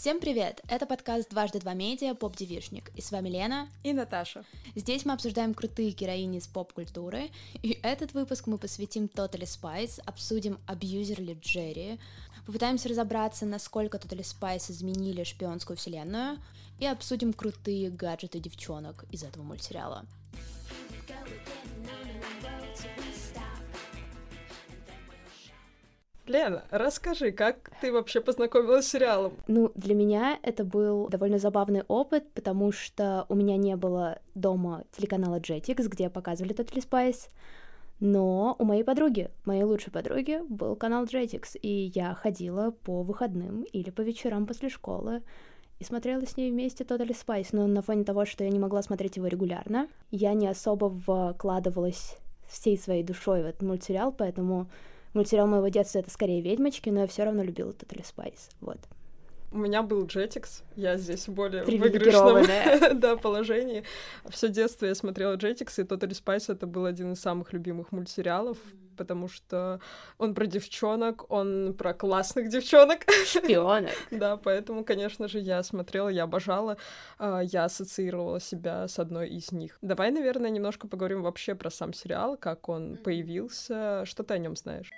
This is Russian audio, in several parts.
Всем привет! Это подкаст «Дважды два медиа. Поп-девишник». И с вами Лена. И Наташа. Здесь мы обсуждаем крутые героини из поп-культуры. И этот выпуск мы посвятим Totally Spice, обсудим абьюзер ли Джерри, попытаемся разобраться, насколько Totally Spice изменили шпионскую вселенную, и обсудим крутые гаджеты девчонок из этого мультсериала. Лена, расскажи, как ты вообще познакомилась с сериалом? Ну, для меня это был довольно забавный опыт, потому что у меня не было дома телеканала Jetix, где показывали Totally Spice, но у моей подруги, моей лучшей подруги, был канал Jetix, и я ходила по выходным или по вечерам после школы и смотрела с ней вместе Totally Spice, но на фоне того, что я не могла смотреть его регулярно, я не особо вкладывалась всей своей душой в этот мультсериал, поэтому Мультсериал моего детства — это скорее «Ведьмочки», но я все равно любила Totally Spice, вот. У меня был Jetix, я здесь более в выигрышном да, положении. Все детство я смотрела Jetix, и Totally Spice это был один из самых любимых мультсериалов, потому что он про девчонок, он про классных девчонок. Шпионок. да, поэтому, конечно же, я смотрела, я обожала, а, я ассоциировала себя с одной из них. Давай, наверное, немножко поговорим вообще про сам сериал, как он появился, что ты о нем знаешь?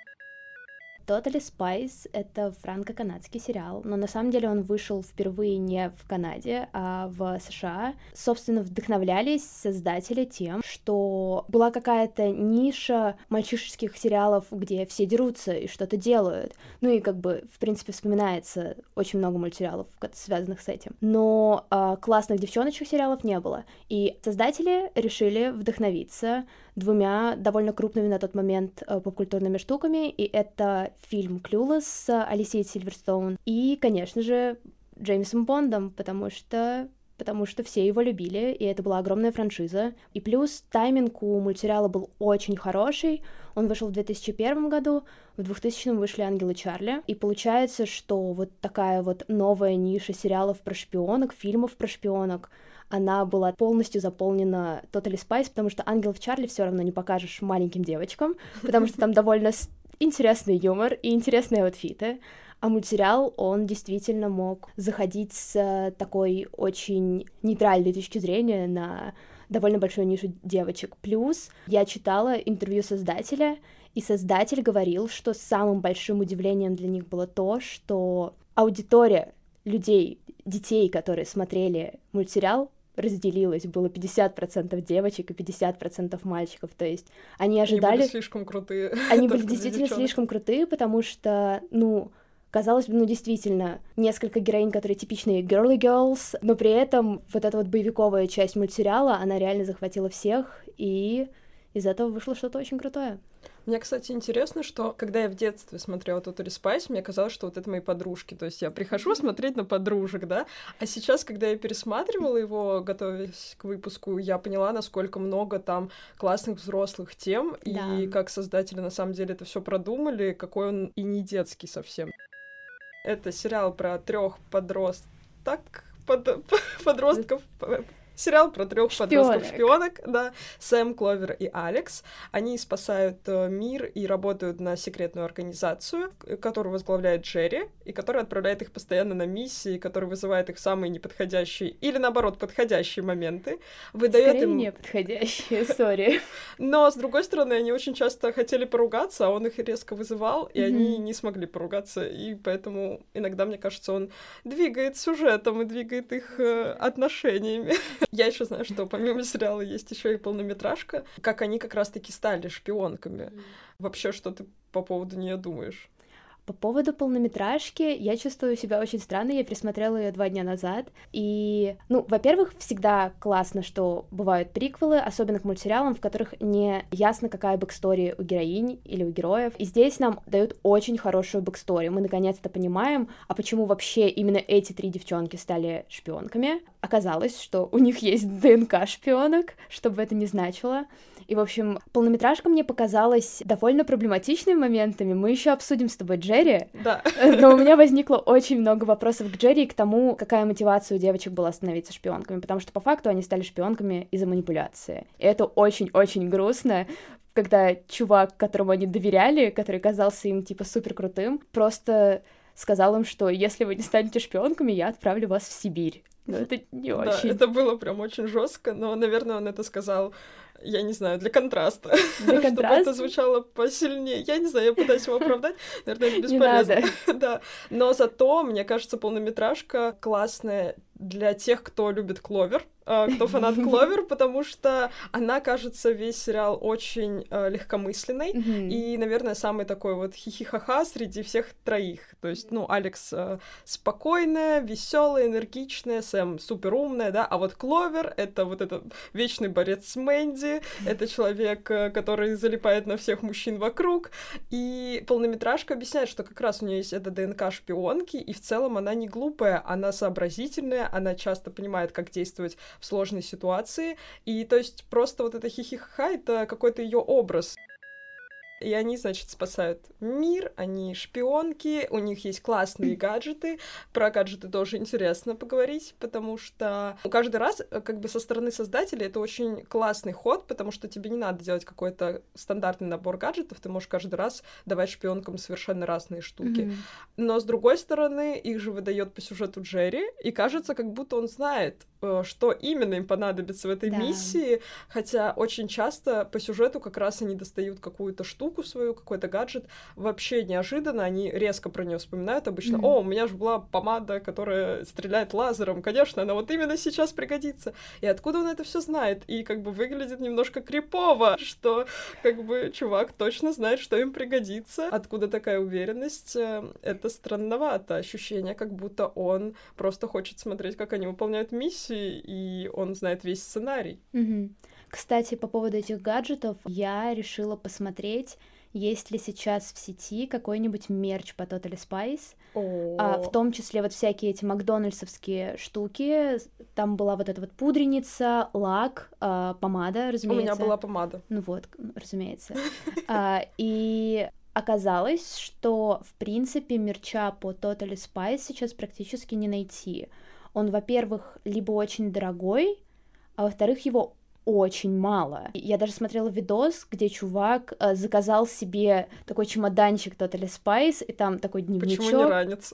Totally Spice — это франко-канадский сериал, но на самом деле он вышел впервые не в Канаде, а в США. Собственно, вдохновлялись создатели тем, что была какая-то ниша мальчишеских сериалов, где все дерутся и что-то делают. Ну и как бы, в принципе, вспоминается очень много мультсериалов, связанных с этим. Но э, классных девчоночек сериалов не было. И создатели решили вдохновиться двумя довольно крупными на тот момент э, попкультурными штуками, и это фильм «Клюлес» с Алисией Сильверстоун и, конечно же, Джеймсом Бондом, потому что потому что все его любили, и это была огромная франшиза. И плюс тайминг у мультсериала был очень хороший. Он вышел в 2001 году, в 2000 вышли «Ангелы Чарли», и получается, что вот такая вот новая ниша сериалов про шпионок, фильмов про шпионок — она была полностью заполнена Totally Spice, потому что Ангел в Чарли все равно не покажешь маленьким девочкам, потому что там довольно интересный юмор и интересные аутфиты. А мультсериал, он действительно мог заходить с такой очень нейтральной точки зрения на довольно большую нишу девочек. Плюс я читала интервью создателя, и создатель говорил, что самым большим удивлением для них было то, что аудитория людей, детей, которые смотрели мультсериал, разделилось, было 50% девочек и 50% мальчиков, то есть они ожидали... Они были слишком крутые. Они были действительно слишком крутые, потому что, ну, казалось бы, ну, действительно, несколько героинь, которые типичные girly girls, но при этом вот эта вот боевиковая часть мультсериала, она реально захватила всех, и из этого вышло что-то очень крутое. Мне, кстати, интересно, что когда я в детстве смотрела Totally Spice, мне казалось, что вот это мои подружки. То есть я прихожу смотреть на подружек, да, а сейчас, когда я пересматривала его, готовясь к выпуску, я поняла, насколько много там классных взрослых тем, да. и как создатели на самом деле это все продумали, какой он и не детский совсем. Это сериал про трех подростков, под, подростков, Сериал про трех подростков шпионок, да, Сэм, Кловер и Алекс. Они спасают э, мир и работают на секретную организацию, которую возглавляет Джерри, и которая отправляет их постоянно на миссии, которая вызывает их в самые неподходящие или, наоборот, подходящие моменты. Выдает Скорее им... неподходящие, сори. Но, с другой стороны, они очень часто хотели поругаться, а он их резко вызывал, и они не смогли поругаться, и поэтому иногда, мне кажется, он двигает сюжетом и двигает их э, отношениями. Я еще знаю, что помимо сериала есть еще и полнометражка, как они как раз-таки стали шпионками. Вообще, что ты по поводу нее думаешь? По поводу полнометражки, я чувствую себя очень странно, я пересмотрела ее два дня назад, и, ну, во-первых, всегда классно, что бывают приквелы, особенно к мультсериалам, в которых не ясно, какая backstory у героинь или у героев, и здесь нам дают очень хорошую backstory, мы наконец-то понимаем, а почему вообще именно эти три девчонки стали шпионками. Оказалось, что у них есть ДНК шпионок, что бы это ни значило, и, в общем, полнометражка мне показалась довольно проблематичными моментами. Мы еще обсудим с тобой Джерри. Да. Но у меня возникло очень много вопросов к Джерри и к тому, какая мотивация у девочек была становиться шпионками, потому что по факту они стали шпионками из-за манипуляции. И это очень-очень грустно, когда чувак, которому они доверяли, который казался им типа супер крутым, просто сказал им, что если вы не станете шпионками, я отправлю вас в Сибирь. Но это не очень. Да, это было прям очень жестко, но, наверное, он это сказал я не знаю, для контраста. Для контраста? Чтобы это звучало посильнее. Я не знаю, я пытаюсь его оправдать. Наверное, это бесполезно. Да. Но зато, мне кажется, полнометражка классная для тех, кто любит Кловер, кто фанат Кловер, потому что она, кажется, весь сериал очень э, легкомысленной и, наверное, самый такой вот хихихаха среди всех троих. То есть, ну, Алекс э, спокойная, веселая, энергичная, Сэм супер умная, да, а вот Кловер — это вот этот вечный борец с Мэнди, это человек, э, который залипает на всех мужчин вокруг, и полнометражка объясняет, что как раз у нее есть эта ДНК шпионки, и в целом она не глупая, она сообразительная, она часто понимает, как действовать в сложной ситуации, и то есть просто вот это хихиха это какой-то ее образ. И они, значит, спасают мир, они шпионки, у них есть классные гаджеты. Про гаджеты тоже интересно поговорить, потому что каждый раз, э, как бы со стороны создателя, это очень классный ход, потому что тебе не надо делать какой-то стандартный набор гаджетов, ты можешь каждый раз давать шпионкам совершенно разные штуки. Mm-hmm. Но с другой стороны, их же выдает по сюжету Джерри, и кажется, как будто он знает, э, что именно им понадобится в этой да. миссии, хотя очень часто по сюжету как раз они достают какую-то штуку, штуку свою, какой-то гаджет, вообще неожиданно они резко про нее вспоминают обычно. Mm-hmm. О, у меня же была помада, которая стреляет лазером, конечно, она вот именно сейчас пригодится. И откуда он это все знает? И как бы выглядит немножко крипово, что как бы чувак точно знает, что им пригодится. Откуда такая уверенность? Э, это странновато. Ощущение, как будто он просто хочет смотреть, как они выполняют миссии, и он знает весь сценарий. Mm-hmm. Кстати, по поводу этих гаджетов, я решила посмотреть, есть ли сейчас в сети какой-нибудь мерч по Totally Spice, а, в том числе вот всякие эти макдональдсовские штуки. Там была вот эта вот пудреница, лак, а, помада, разумеется. У меня была помада. Ну вот, разумеется. а, и оказалось, что, в принципе, мерча по Totally Spice сейчас практически не найти. Он, во-первых, либо очень дорогой, а во-вторых, его очень мало. Я даже смотрела видос, где чувак э, заказал себе такой чемоданчик Totally Spice, и там такой дневничок. Почему не ранец?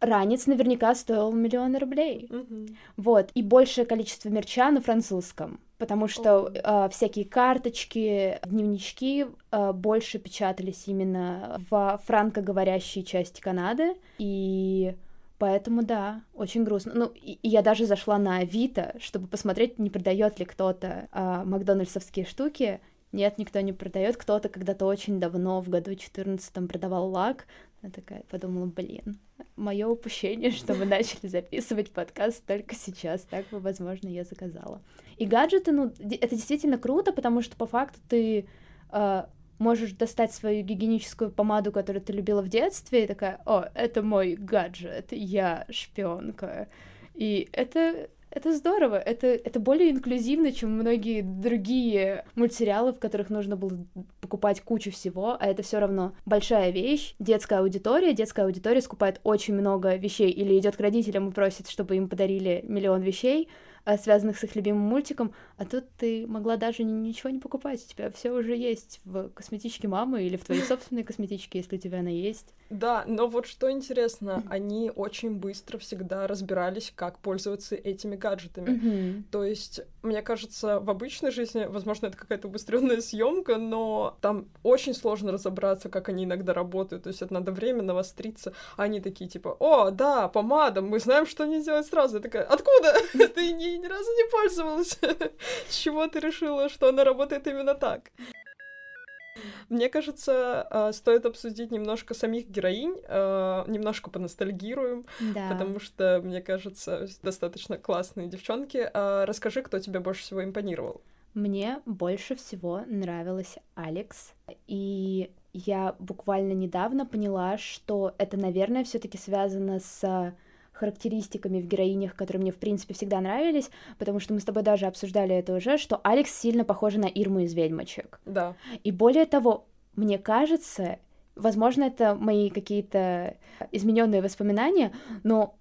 Ранец наверняка стоил миллион рублей. Угу. Вот. И большее количество мерча на французском. Потому что э, всякие карточки, дневнички э, больше печатались именно в франкоговорящей части Канады. И Поэтому да, очень грустно. Ну, и, и я даже зашла на Авито, чтобы посмотреть, не продает ли кто-то а, макдональдсовские штуки. Нет, никто не продает. Кто-то когда-то очень давно, в году 14 продавал лак. Я такая подумала, блин, мое упущение, что мы начали записывать подкаст только сейчас. Так бы, возможно, я заказала. И гаджеты, ну, это действительно круто, потому что по факту ты э, можешь достать свою гигиеническую помаду, которую ты любила в детстве, и такая, о, это мой гаджет, я шпионка. И это, это здорово, это, это более инклюзивно, чем многие другие мультсериалы, в которых нужно было покупать кучу всего, а это все равно большая вещь, детская аудитория, детская аудитория скупает очень много вещей или идет к родителям и просит, чтобы им подарили миллион вещей, связанных с их любимым мультиком, а тут ты могла даже ничего не покупать, у тебя все уже есть в косметичке мамы или в твоей собственной косметичке, если у тебя она есть. Да, но вот что интересно, они очень быстро всегда разбирались, как пользоваться этими гаджетами. То есть, мне кажется, в обычной жизни, возможно, это какая-то убыстренная съемка, но там очень сложно разобраться, как они иногда работают. То есть, это надо время навостриться. А они такие типа, о, да, помада, мы знаем, что не делать сразу. Я такая, откуда? Ты не ни разу не пользовалась. С чего ты решила, что она работает именно так? Мне кажется, а, стоит обсудить немножко самих героинь, а, немножко поностальгируем, да. потому что, мне кажется, достаточно классные девчонки. А, расскажи, кто тебе больше всего импонировал? Мне больше всего нравилась Алекс, и я буквально недавно поняла, что это, наверное, все таки связано с характеристиками в героинях, которые мне, в принципе, всегда нравились, потому что мы с тобой даже обсуждали это уже, что Алекс сильно похожа на Ирму из «Ведьмочек». Да. И более того, мне кажется, возможно, это мои какие-то измененные воспоминания, но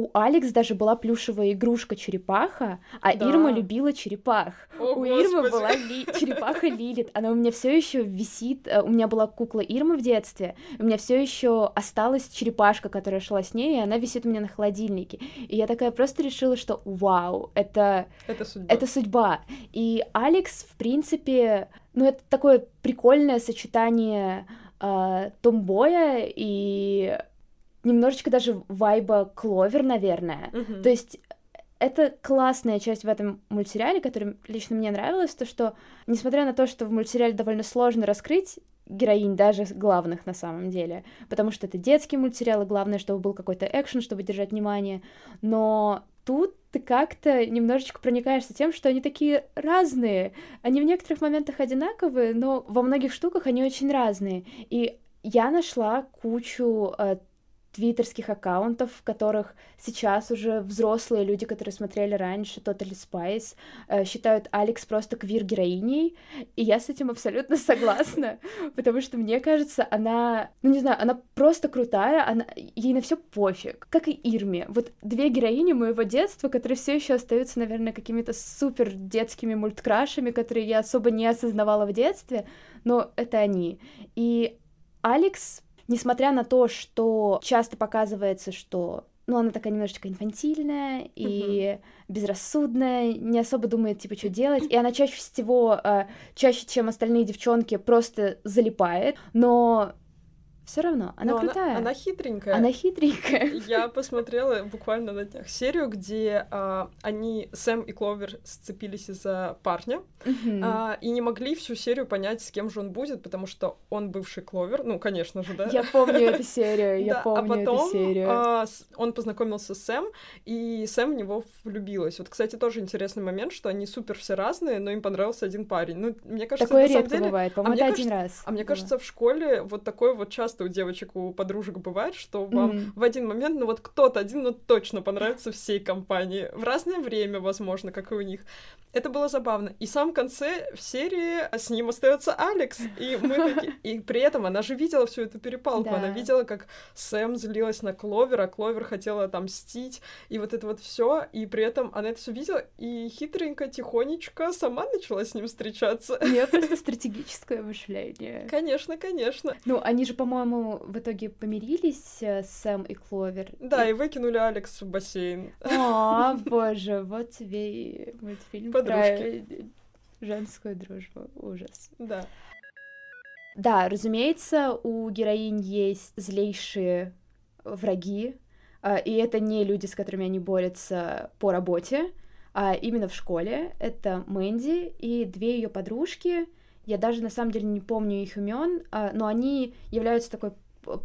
у Алекс даже была плюшевая игрушка-черепаха, а да. Ирма любила черепах. О, у Господи. Ирмы была ли... черепаха Лилит. Она у меня все еще висит. Э, у меня была кукла Ирма в детстве. У меня все еще осталась черепашка, которая шла с ней, и она висит у меня на холодильнике. И я такая просто решила, что вау, это... Это судьба. Это судьба. И Алекс, в принципе, ну, это такое прикольное сочетание э, томбоя и немножечко даже вайба Кловер, наверное. Мгм. То есть это классная часть в этом мультсериале, которая лично мне нравилась, то что, несмотря на то, что в мультсериале довольно сложно раскрыть героинь, даже главных на самом деле, потому что это детский мультсериал, и главное, чтобы был какой-то экшен, чтобы держать внимание, но тут ты как-то немножечко проникаешься тем, что они такие разные. Они в некоторых моментах одинаковые, но во многих штуках они очень разные. И я нашла кучу э, твиттерских аккаунтов, в которых сейчас уже взрослые люди, которые смотрели раньше Totally Spice, э, считают Алекс просто квир-героиней, и я с этим абсолютно согласна, потому что мне кажется, она, ну не знаю, она просто крутая, она, ей на все пофиг, как и Ирме. Вот две героини моего детства, которые все еще остаются, наверное, какими-то супер детскими мульткрашами, которые я особо не осознавала в детстве, но это они. И Алекс несмотря на то, что часто показывается, что ну, она такая немножечко инфантильная и uh-huh. безрассудная, не особо думает, типа, что делать, и она чаще всего, э, чаще, чем остальные девчонки, просто залипает, но все равно, она Но крутая. Она, она хитренькая. Она хитренькая. Я посмотрела буквально на днях серию, где а, они, Сэм и Кловер, сцепились из-за парня, Мгм. а, и не могли всю серию понять, с кем же он будет, потому что он бывший Кловер, ну, конечно же, да? Я помню эту серию, я Да, а помню эту потом серию. а, он познакомился с Сэм, и Сэм в него влюбилась. Вот, кстати, тоже интересный момент, что они супер все разные, но им понравился один парень. Ну, мне кажется, Такое редко деле... бывает, по-моему, это кажется- один раз. А мне было. кажется, в школе вот такое вот часто у девочек, у подружек бывает, что вам Мгм. в один момент, ну вот кто-то один, ну точно понравится всей компании. В разное время, возможно, как и у них. Это было забавно. И в самом конце в серии с ним остается Алекс. И мы такие... И при этом она же видела всю эту перепалку. Да. Она видела, как Сэм злилась на Кловер, а Кловер хотела отомстить. И вот это вот все. И при этом она это все видела и хитренько, тихонечко сама начала с ним встречаться. У нее просто стратегическое мышление. Конечно, конечно. Ну, они же, по-моему, в итоге помирились, э, Сэм и Кловер. Да, И- и выкинули Алекс в бассейн. О, боже, вот тебе и мультфильм про Подружки. э, женскую дружбу. Ужас. Да. Да, разумеется, у героинь есть злейшие враги, а, и это не люди, с которыми они борются по работе, а именно в школе. Это Мэнди и две ее подружки. Я даже на самом деле не помню их имен, а, но они являются такой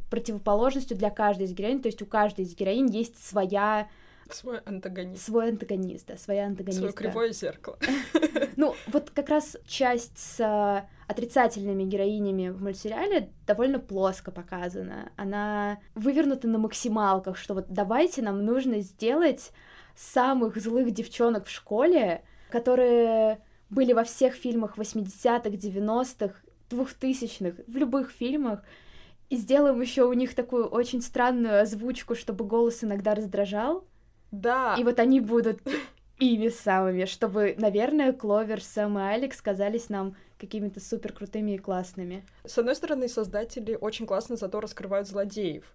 противоположностью для каждой из героинь. То есть у каждой из героинь есть своя Свой антагонист. свой антагонист, да, своя антагонистка. Свое кривое зеркало. Ну, вот как раз часть с а, отрицательными героинями в мультсериале довольно плоско показана. Она вывернута на максималках, что вот давайте нам нужно сделать самых злых девчонок в школе, которые были во всех фильмах 80-х, 90-х, 2000-х, в любых фильмах, и сделаем еще у них такую очень странную озвучку, чтобы голос иногда раздражал. Да. И вот они будут ими самыми, чтобы, наверное, Кловер, Сэм и Алекс казались нам какими-то супер крутыми и классными. С одной стороны, создатели очень классно зато раскрывают злодеев,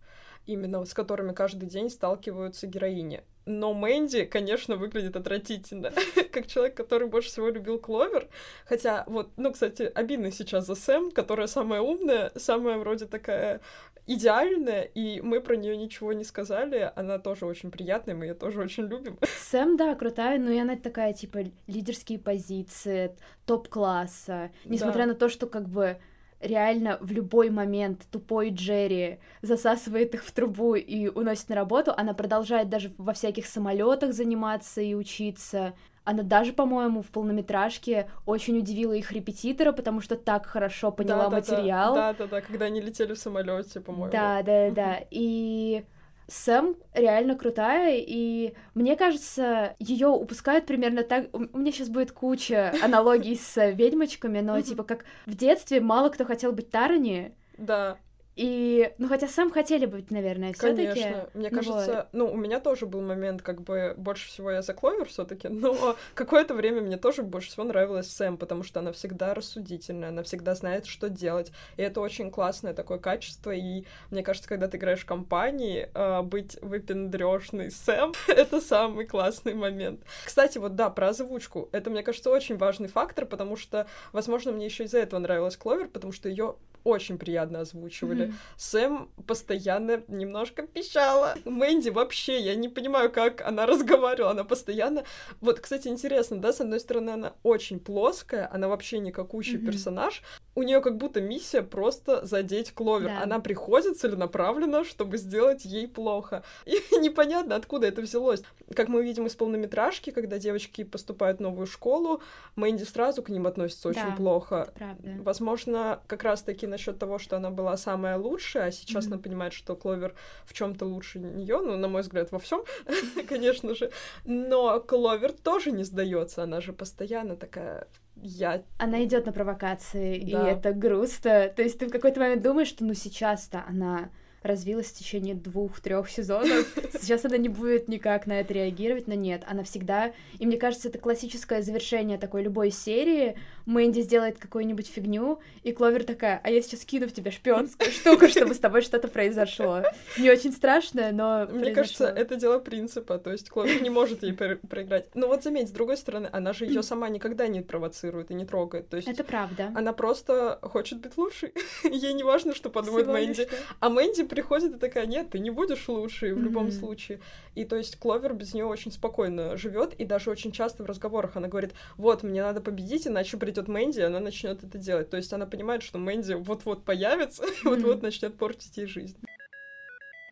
именно с которыми каждый день сталкиваются героини. Но Мэнди, конечно, выглядит отвратительно, как человек, который больше всего любил Кловер. Хотя, вот, ну, кстати, обидно сейчас за Сэм, которая самая умная, самая вроде такая идеальная, и мы про нее ничего не сказали. Она тоже очень приятная, мы ее тоже очень любим. Сэм, да, крутая, но и она такая, типа, лидерские позиции, топ-класса. Несмотря Да. на то, что, как бы, реально в любой момент тупой Джерри засасывает их в трубу и уносит на работу, она продолжает даже во всяких самолетах заниматься и учиться. Она даже, по-моему, в полнометражке очень удивила их репетитора, потому что так хорошо поняла Да-да-да, материал. Да-да-да, когда они летели в самолете, по-моему. Да, да, да. И Сэм реально крутая, и мне кажется, ее упускают примерно так. У меня сейчас будет куча аналогий с ведьмочками, но типа как в детстве мало кто хотел быть Тарани, Да. И, ну, хотя сам хотели бы, наверное, все таки Конечно. Мне кажется, вот. ну, у меня тоже был момент, как бы, больше всего я за Кловер все таки но какое-то время мне тоже больше всего нравилась Сэм, потому что она всегда рассудительная, она всегда знает, что делать, и это очень классное такое качество, и мне кажется, когда ты играешь в компании, а, быть выпендрёжной Сэм — это самый классный момент. Кстати, вот да, про озвучку. Это, мне кажется, очень важный фактор, потому что, возможно, мне еще из-за этого нравилась Кловер, потому что ее очень приятно озвучивали. Мгм. Сэм постоянно немножко пищала. Мэнди вообще, я не понимаю, как она разговаривала, она постоянно... Вот, кстати, интересно, да, с одной стороны, она очень плоская, она вообще никакущий Мгм. персонаж, у нее как будто миссия просто задеть Кловер. Да. Она приходит целенаправленно, чтобы сделать ей плохо. И непонятно, откуда это взялось. Как мы видим из полнометражки, когда девочки поступают в новую школу, Мэнди сразу к ним относится очень Да. плохо. Правда. Возможно, как раз-таки насчет того, что она была самая лучшая, а сейчас Мгм. она понимает, что Кловер в чем-то лучше нее, ну, на мой взгляд, во всем, конечно же. Но Кловер тоже не сдается, она же постоянно такая. Я Она идет на провокации, и Да. это грустно. То есть ты в какой-то момент думаешь, что ну сейчас-то она развилась в течение двух-трех сезонов. Сейчас она не будет никак на это реагировать, но нет, она всегда... И мне кажется, это классическое завершение такой любой серии. Мэнди сделает какую-нибудь фигню, и Кловер такая, а я сейчас кину в тебя шпионскую штуку, чтобы с тобой что-то произошло. Не очень страшно, но Мне кажется, произошло. это дело принципа, то есть Кловер не может ей проиграть. Но вот заметь, с другой стороны, она же ее сама никогда не провоцирует и не трогает, то есть Это правда. она просто хочет быть лучшей. Ей не важно, что подумает Мэнди. А Мэнди приходит и такая, нет, ты не будешь лучше в любом Мгм. случае. И то есть Кловер без нее очень спокойно живет, и даже очень часто в разговорах она говорит, вот, мне надо победить, иначе придет Мэнди, и она начнет это делать. То есть она понимает, что Мэнди вот-вот появится, и вот-вот начнет портить ей жизнь.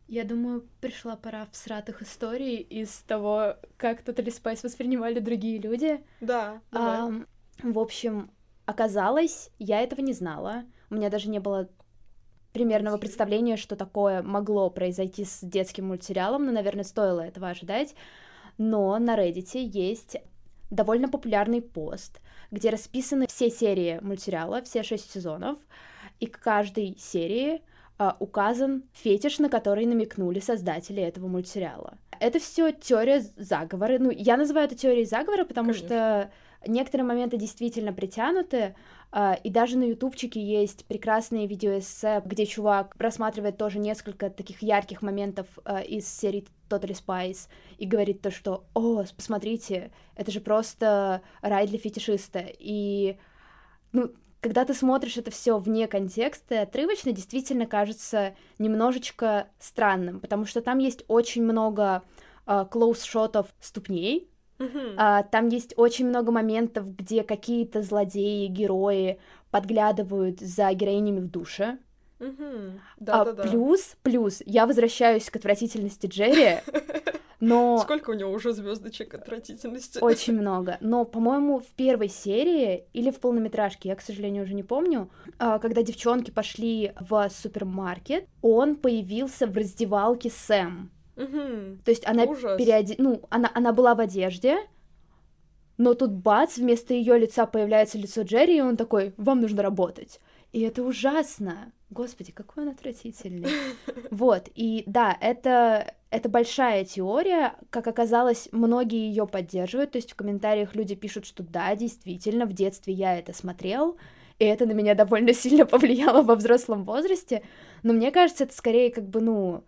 Я думаю, пришла пора всратых историй из того, как Totally Spice воспринимали другие люди. Да, давай. Ам, в общем, оказалось, я этого не знала. У меня даже не было примерного представления, что такое могло произойти с детским мультсериалом, но, наверное, стоило этого ожидать. Но на Reddit есть довольно популярный пост, где расписаны все серии мультсериала, все шесть сезонов, и к каждой серии а, указан фетиш, на который намекнули создатели этого мультсериала. Это все теория заговора. Ну, я называю это теорией заговора, потому Конечно. что некоторые моменты действительно притянуты, а, и даже на ютубчике есть прекрасные видеоэссе, где чувак рассматривает тоже несколько таких ярких моментов а, из серии Totally Spice и говорит то, что «О, посмотрите, это же просто рай для фетишиста». И, ну, когда ты смотришь это все вне контекста, отрывочно действительно кажется немножечко странным, потому что там есть очень много клоус-шотов ступней, А, там есть очень много моментов, где какие-то злодеи, герои подглядывают за героинями в душе. Мгм. А, Да-да-да. плюс, плюс, я возвращаюсь к отвратительности Джерри, но Сколько у него уже звездочек отвратительности? очень много. Но, по-моему, в первой серии или в полнометражке, я, к сожалению, уже не помню, а, когда девчонки пошли в супермаркет, он появился в раздевалке Сэм. Мгм. То есть она переоде... ну, она, она была в одежде, но тут бац, вместо ее лица появляется лицо Джерри, и он такой, вам нужно работать. И это ужасно. Господи, какой он отвратительный. Вот, и да, это, это большая теория. Как оказалось, многие ее поддерживают. То есть в комментариях люди пишут, что да, действительно, в детстве я это смотрел, и это на меня довольно сильно повлияло во взрослом возрасте. Но мне кажется, это скорее как бы, ну,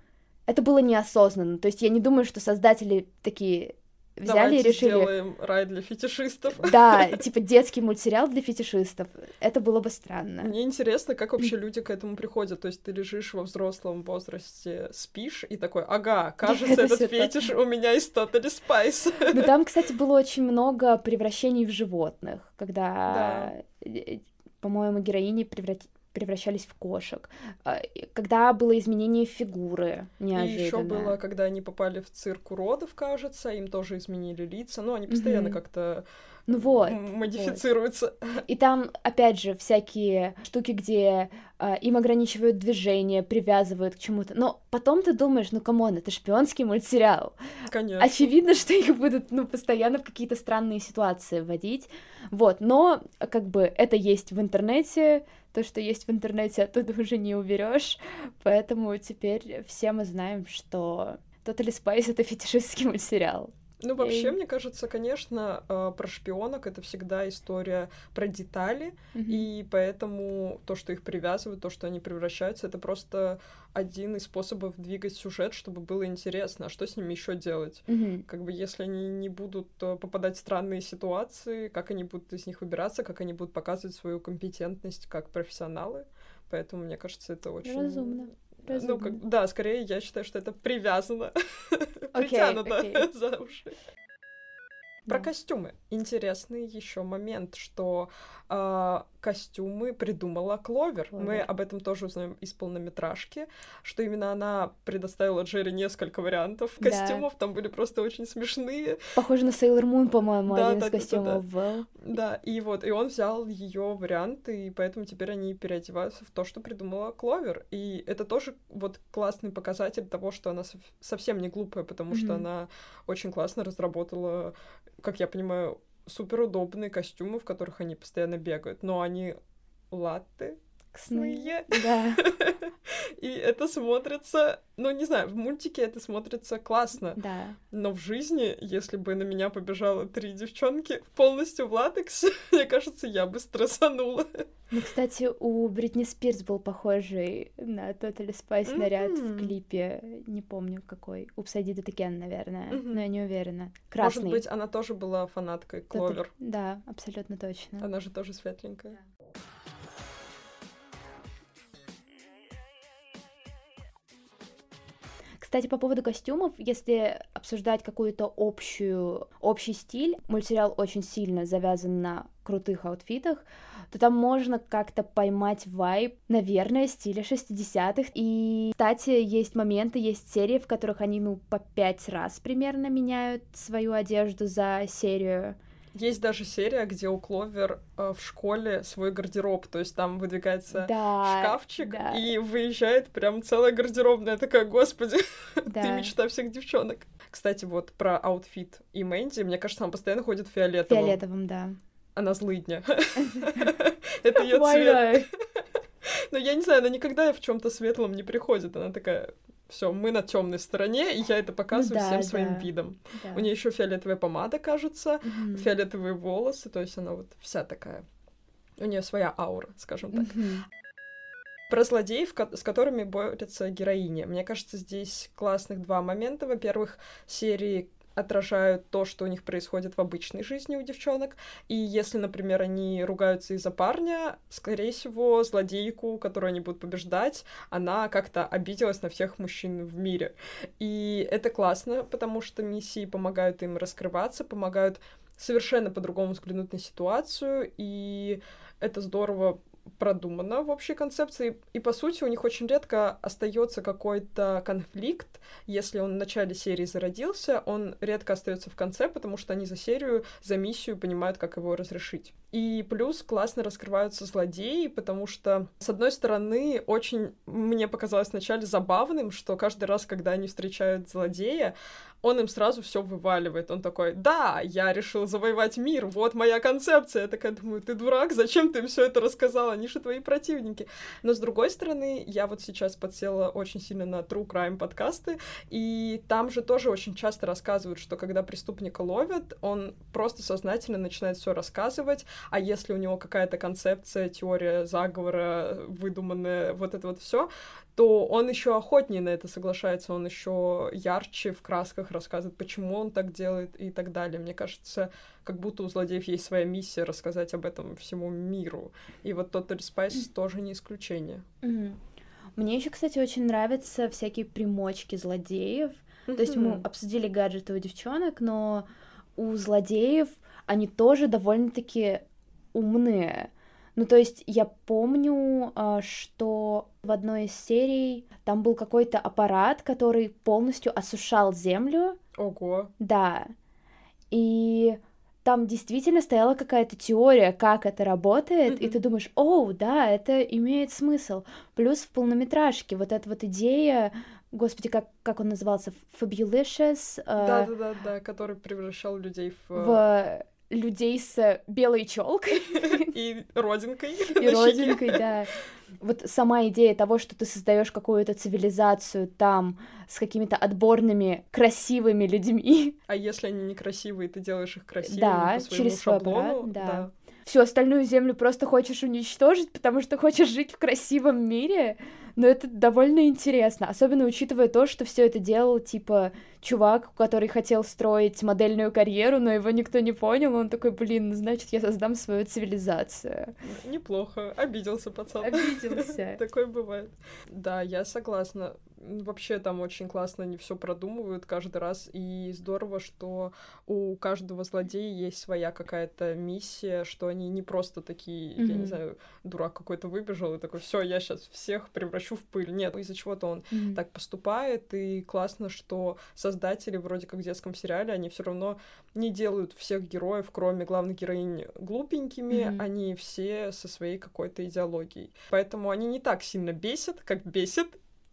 это было неосознанно. То есть я не думаю, что создатели такие взяли Давайте и решили... сделаем рай для фетишистов. Да, типа детский мультсериал для фетишистов. Это было бы странно. Мне интересно, как вообще люди к этому приходят. То есть ты лежишь во взрослом возрасте, спишь и такой, ага, кажется, Это этот фетиш у меня из Totally Spice. Но там, кстати, было очень много превращений в животных, когда, э, по-моему, героини преврат- превращались в кошек, А, и когда было изменение фигуры И неожиданно. еще было, когда они попали в цирк уродов, кажется, им тоже изменили лица. Ну, они постоянно Мгм. как-то Ну вот. м- модифицируются. И там, опять же, всякие штуки, где а, им ограничивают движение, привязывают к чему-то. Но потом ты думаешь, ну come on, это шпионский мультсериал. Конечно. Очевидно, что их будут, ну, постоянно в какие-то странные ситуации вводить. Вот, но, как бы, это есть в интернете, то, что есть в интернете, оттуда уже не уберешь. Поэтому теперь все мы знаем, что Totally Spice — это фетишистский мультсериал. Ну, вообще, и... мне кажется, конечно, э, про шпионок это всегда история про детали, mm-hmm. и поэтому то, что их привязывают, то, что они превращаются, это просто один из способов двигать сюжет, чтобы было интересно. А что с ними еще делать? Mm-hmm. Как бы если они не будут э, попадать в странные ситуации, как они будут из них выбираться, как они будут показывать свою компетентность как профессионалы. Поэтому, мне кажется, это очень... Разумно. Ну, как, да, скорее я считаю, что это привязано, притянуто за уши. Про костюмы. Интересный еще момент, что э, костюмы придумала Кловер. Кловер. Мы об этом тоже узнаем из полнометражки, что именно она предоставила Джерри несколько вариантов да. костюмов, там были просто очень смешные. Похоже на Sailor Moon, по-моему, да, один да, из костюмов да, да. да, и вот, и он взял ее варианты, и поэтому теперь они переодеваются в то, что придумала Кловер. И это тоже вот классный показатель того, что она совсем не глупая, потому mm-hmm. что она очень классно разработала, как я понимаю, суперудобные костюмы, в которых они постоянно бегают, но они латте, ксные. Да. И это смотрится, ну, не знаю, в мультике это смотрится классно. Да. Но в жизни, если бы на меня побежало три девчонки полностью в латексе, мне кажется, я бы стрессанула. Ну, кстати, у Бритни Спирс был похожий на Totally Spice наряд mm-hmm. в клипе. Не помню какой. Упс, I did it наверное. Mm-hmm. Но я не уверена. Красный. Может быть, она тоже была фанаткой Кловер. Да, абсолютно точно. Она же тоже светленькая. Да. Кстати, по поводу костюмов, если обсуждать какую-то общую, общий стиль, мультсериал очень сильно завязан на крутых аутфитах, то там можно как-то поймать вайб, наверное, стиля 60-х. И, кстати, есть моменты, есть серии, в которых они, ну, по пять раз примерно меняют свою одежду за серию. Есть даже серия, где у Кловер э, в школе свой гардероб, то есть там выдвигается да, шкафчик да. и выезжает прям целая гардеробная. такая, господи, да. ты мечта всех девчонок. Кстати, вот про outfit ы Мэнди, мне кажется, она постоянно ходит в фиолетовом. Фиолетовом, да. Она злыдня. Это ее цвет. Но я не знаю, она никогда в чем-то светлом не приходит. Она такая, все, мы на темной стороне, и я это показываю ну, да, всем своим да. видом. Да. У нее еще фиолетовая помада, кажется, mm фиолетовые волосы, то есть она вот вся такая. У нее своя аура, скажем так. mm Про злодеев, с которыми борются героини. Мне кажется, здесь классных два момента. Во-первых, серии отражают то, что у них происходит в обычной жизни у девчонок. И если, например, они ругаются из-за парня, скорее всего, злодейку, которую они будут побеждать, она как-то обиделась на всех мужчин в мире. И это классно, потому что миссии помогают им раскрываться, помогают совершенно по-другому взглянуть на ситуацию, и это здорово продумано в общей концепции, и, по сути у них очень редко остается какой-то конфликт, если он в начале серии зародился, он редко остается в конце, потому что они за серию, за миссию понимают, как его разрешить. И плюс классно раскрываются злодеи, потому что, с одной стороны, очень мне показалось вначале забавным, что каждый раз, когда они встречают злодея, он им сразу все вываливает. Он такой, да, я решил завоевать мир, вот моя концепция. Я такая думаю, ты дурак, зачем ты им все это рассказал? Они же твои противники. Но с другой стороны, я вот сейчас подсела очень сильно на True Crime подкасты, и там же тоже очень часто рассказывают, что когда преступника ловят, он просто сознательно начинает все рассказывать, а если у него какая-то концепция, теория заговора выдуманная, вот это вот все, то он еще охотнее на это соглашается, он еще ярче в красках рассказывает, почему он так делает и так далее. Мне кажется, как будто у злодеев есть своя миссия рассказать об этом всему миру. И вот Total Spice тоже не исключение. Mm-hmm. Мне еще, кстати, очень нравятся всякие примочки злодеев. Mm-hmm. То есть мы обсудили гаджеты у девчонок, но у злодеев они тоже довольно-таки умные. Ну, то есть я помню, а, что в одной из серий там был какой-то аппарат, который полностью осушал землю. Ого. Да. И там действительно стояла какая-то теория, как это работает, mm-hmm. и ты думаешь, о, да, это имеет смысл. Плюс в полнометражке вот эта вот идея, господи, как, как он назывался, Fabulicious. Да-да-да, э... который превращал людей в... В людей с белой челкой. И родинкой. И родинкой, да. Вот сама идея того, что ты создаешь какую-то цивилизацию там с какими-то отборными красивыми людьми. А если они некрасивые, ты делаешь их красивыми да, по своему через свой шаблону? аппарат, да. Всю остальную землю просто хочешь уничтожить, потому что хочешь жить в красивом мире. Но это довольно интересно, особенно учитывая то, что все это делал, типа, чувак, который хотел строить модельную карьеру, но его никто не понял, он такой, блин, ну, значит, я создам свою цивилизацию. Неплохо, обиделся пацан. Обиделся. Такое бывает. Да, я согласна. Вообще там очень классно они все продумывают каждый раз, и здорово, что у каждого злодея есть своя какая-то миссия, что они не просто такие, mm-hmm. я не знаю, дурак какой-то выбежал и такой, все, я сейчас всех превращу в пыль. Нет, из-за чего-то он mm-hmm. так поступает, и классно, что создатели, вроде как в детском сериале, они все равно не делают всех героев, кроме главной героини, глупенькими, mm-hmm. они все со своей какой-то идеологией. Поэтому они не так сильно бесят, как бесит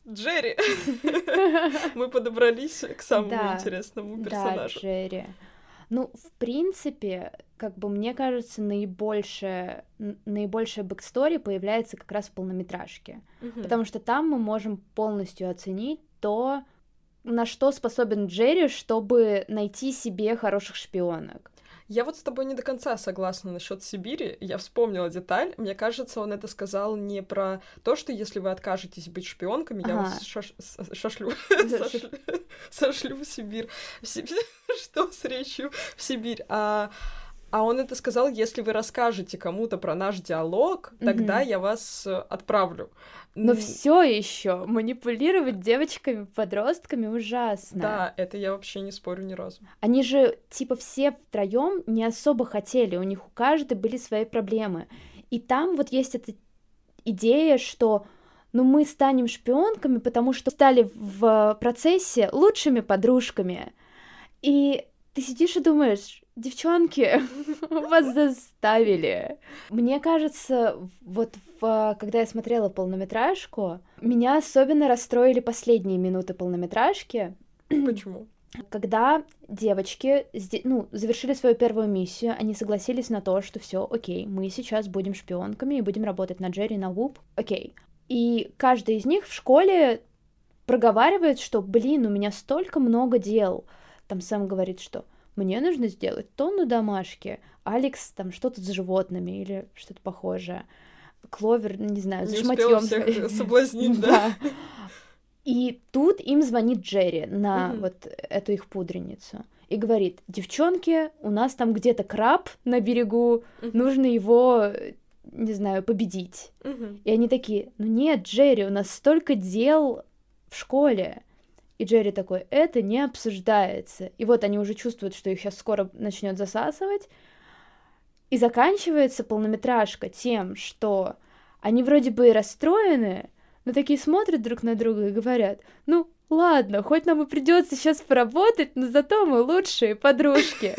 Джерри. Мы подобрались к самому интересному персонажу. Да, Джерри. Ну, в принципе, как бы мне кажется, наибольшее, наибольшая backstory появляется как раз в полнометражке. Угу. Потому что там мы можем полностью оценить то, на что способен Джерри, чтобы найти себе хороших шпионок. Я вот с тобой не до конца согласна насчет Сибири. Я вспомнила деталь. Мне кажется, он это сказал не про то, что если вы откажетесь быть шпионками, ага. я вас шаш... шашлю, сошлю в Сибирь. В Сибирь. Что с речью в Сибирь? А а он это сказал, если вы расскажете кому-то про наш диалог, тогда mm-hmm. я вас э, отправлю. Но все еще манипулировать девочками, подростками ужасно. Да, это я вообще не спорю ни разу. Они же, типа, все втроем не особо хотели, у них у каждой были свои проблемы. И там вот есть эта идея, что ну мы станем шпионками, потому что стали в процессе лучшими подружками. И ты сидишь и думаешь, девчонки, вас заставили. Мне кажется, вот в, когда я смотрела полнометражку, меня особенно расстроили последние минуты полнометражки. Почему? Когда девочки ну, завершили свою первую миссию, они согласились на то, что все, окей, мы сейчас будем шпионками и будем работать на Джерри, на Вуп, окей. И каждая из них в школе проговаривает, что, блин, у меня столько много дел. Там сам говорит, что мне нужно сделать тонну домашки, Алекс там что-то с животными или что-то похожее. Кловер, не знаю, с шматьем. всех соблазнить, да. И тут им звонит Джерри на вот эту их пудреницу и говорит, девчонки, у нас там где-то краб на берегу, нужно его, не знаю, победить. И они такие, ну нет, Джерри, у нас столько дел в школе. И Джерри такой, это не обсуждается. И вот они уже чувствуют, что их сейчас скоро начнет засасывать. И заканчивается полнометражка тем, что они вроде бы и расстроены, но такие смотрят друг на друга и говорят, ну, ладно, хоть нам и придется сейчас поработать, но зато мы лучшие подружки.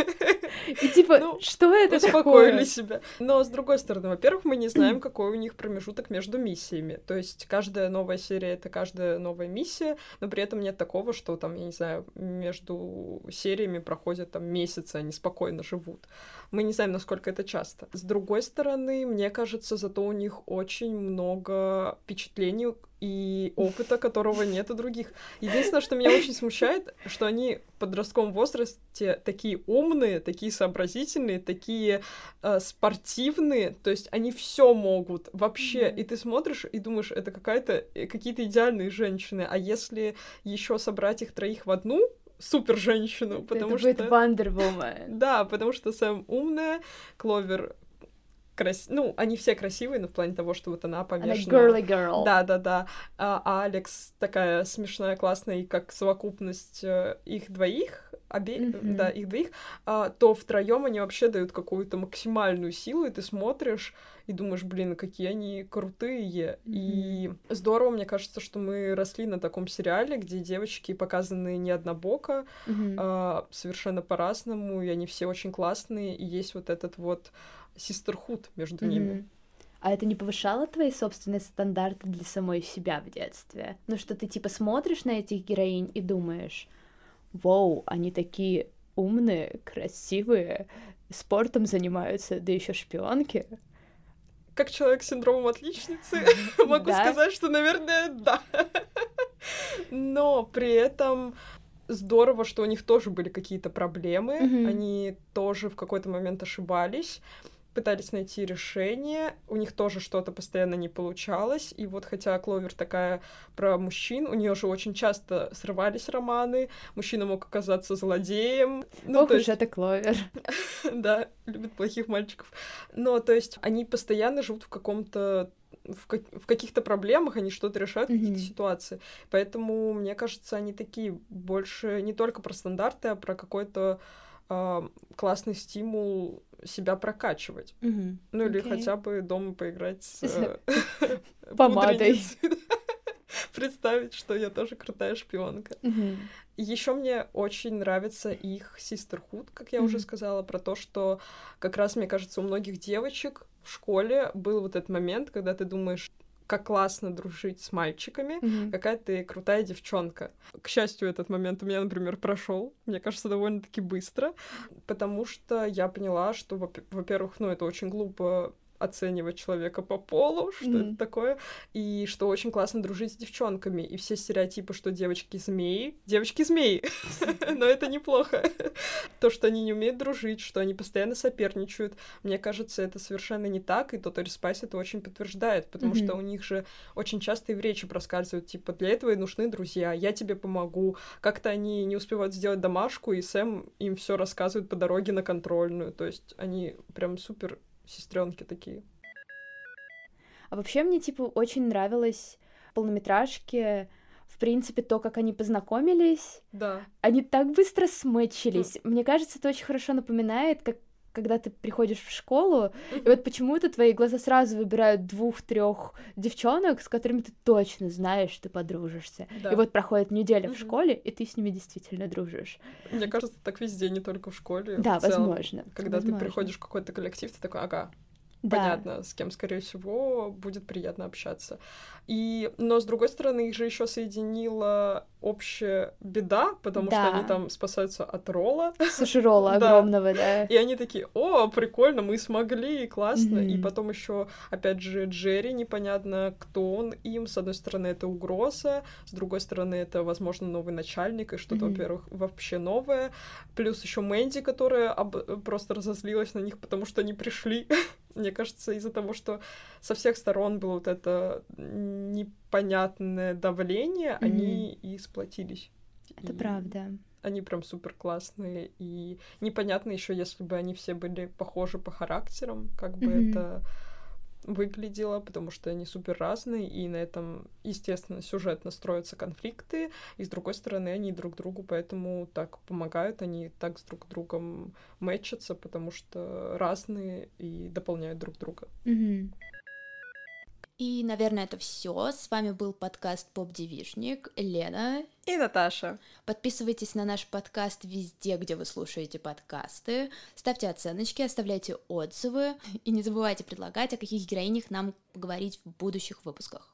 И типа, ну, что это успокоили такое? себя. Но, с другой стороны, во-первых, мы не знаем, какой у них промежуток между миссиями. То есть каждая новая серия — это каждая новая миссия, но при этом нет такого, что там, я не знаю, между сериями проходят там месяцы, они спокойно живут. Мы не знаем, насколько это часто. С другой стороны, мне кажется, зато у них очень много впечатлений и опыта, которого нет у других. Единственное, что меня очень смущает, что они в подростковом возрасте такие умные, такие сообразительные, такие э, спортивные, то есть они все могут вообще. Mm-hmm. И ты смотришь и думаешь, это какая-то э, какие-то идеальные женщины. А если еще собрать их троих в одну, супер женщину, потому это что... Wonder Woman. Да, потому что Сэм умная, Кловер крас... ну, они все красивые, но в плане того, что вот она помешана. Она girly girl. Да, да, да. А, а Алекс такая смешная, классная, и как совокупность э, их двоих, обе... mm-hmm. да, их двоих, а, то втроем они вообще дают какую-то максимальную силу, и ты смотришь и думаешь, блин, какие они крутые. Mm-hmm. И здорово, мне кажется, что мы росли на таком сериале, где девочки показаны не однобоко, mm-hmm. а, совершенно по-разному, и они все очень классные, и есть вот этот вот сестерхуд между mm-hmm. ними. А это не повышало твои собственные стандарты для самой себя в детстве? Ну, что ты типа смотришь на этих героинь и думаешь, вау, они такие умные, красивые, спортом занимаются, да еще шпионки. Как человек с синдромом отличницы, могу сказать, что, наверное, да. Но при этом здорово, что у них тоже были какие-то проблемы, они тоже в какой-то момент ошибались пытались найти решение, у них тоже что-то постоянно не получалось, и вот хотя Кловер такая про мужчин, у нее же очень часто срывались романы, мужчина мог оказаться злодеем. Ну, Ох то есть... это Кловер. да, любит плохих мальчиков. Но, то есть, они постоянно живут в каком-то в, как, в каких-то проблемах они что-то решают, mm-hmm. какие-то ситуации. Поэтому, мне кажется, они такие больше не только про стандарты, а про какой-то э, классный стимул себя прокачивать. Mm-hmm. Ну или okay. хотя бы дома поиграть с э, помадой. Представить, что я тоже крутая шпионка. Еще мне очень нравится их sisterhood, как я mm-hmm. уже сказала, про то, что как раз, мне кажется, у многих девочек в школе был вот этот момент, когда ты думаешь, как классно дружить с мальчиками, mm-hmm. какая ты крутая девчонка. К счастью, этот момент у меня, например, прошел, мне кажется, довольно-таки быстро, потому что я поняла, что, во-первых, ну, это очень глупо оценивать человека по полу, что mm-hmm. это такое, и что очень классно дружить с девчонками, и все стереотипы, что девочки змеи, девочки змеи, но это неплохо. То, что они не умеют дружить, что они постоянно соперничают, мне кажется, это совершенно не так, и Total Spice это очень подтверждает, потому что у них же очень часто и в речи проскальзывают, типа, для этого и нужны друзья, я тебе помогу. Как-то они не успевают сделать домашку, и Сэм им все рассказывает по дороге на контрольную, то есть они прям супер сестренки такие. А вообще мне, типа, очень нравилось полнометражки, в принципе, то, как они познакомились. Да. Они так быстро смычились. Mm. Мне кажется, это очень хорошо напоминает, как когда ты приходишь в школу, и вот почему-то твои глаза сразу выбирают двух-трех девчонок, с которыми ты точно знаешь, что ты подружишься. Да. И вот проходит неделя в школе, и ты с ними действительно дружишь. Мне кажется, так везде, не только в школе. Да, в целом. возможно. Когда возможно. ты приходишь в какой-то коллектив, ты такой, ага, да. понятно, с кем, скорее всего, будет приятно общаться. И, но с другой стороны, их же еще соединила общая беда, потому да. что они там спасаются от ролла. Суши ролла огромного, да. И они такие, о, прикольно, мы смогли, классно. И потом еще, опять же, Джерри, непонятно, кто он им. С одной стороны, это угроза, с другой стороны, это, возможно, новый начальник, и что-то, во-первых, вообще новое. Плюс еще Мэнди, которая просто разозлилась на них, потому что они пришли. Мне кажется, из-за того, что со всех сторон было вот это непонятное давление, mm-hmm. они и сплотились. Это и правда. Они прям супер классные. И непонятно еще, если бы они все были похожи по характерам, как бы mm-hmm. это выглядело, потому что они супер разные, и на этом, естественно, сюжетно строятся конфликты, и с другой стороны, они друг другу поэтому так помогают, они так с друг другом мэчатся, потому что разные и дополняют друг друга. Mm-hmm. И, наверное, это все. С вами был подкаст Поп Девишник, Лена и Наташа. Подписывайтесь на наш подкаст везде, где вы слушаете подкасты. Ставьте оценочки, оставляйте отзывы. И не забывайте предлагать, о каких героинях нам поговорить в будущих выпусках.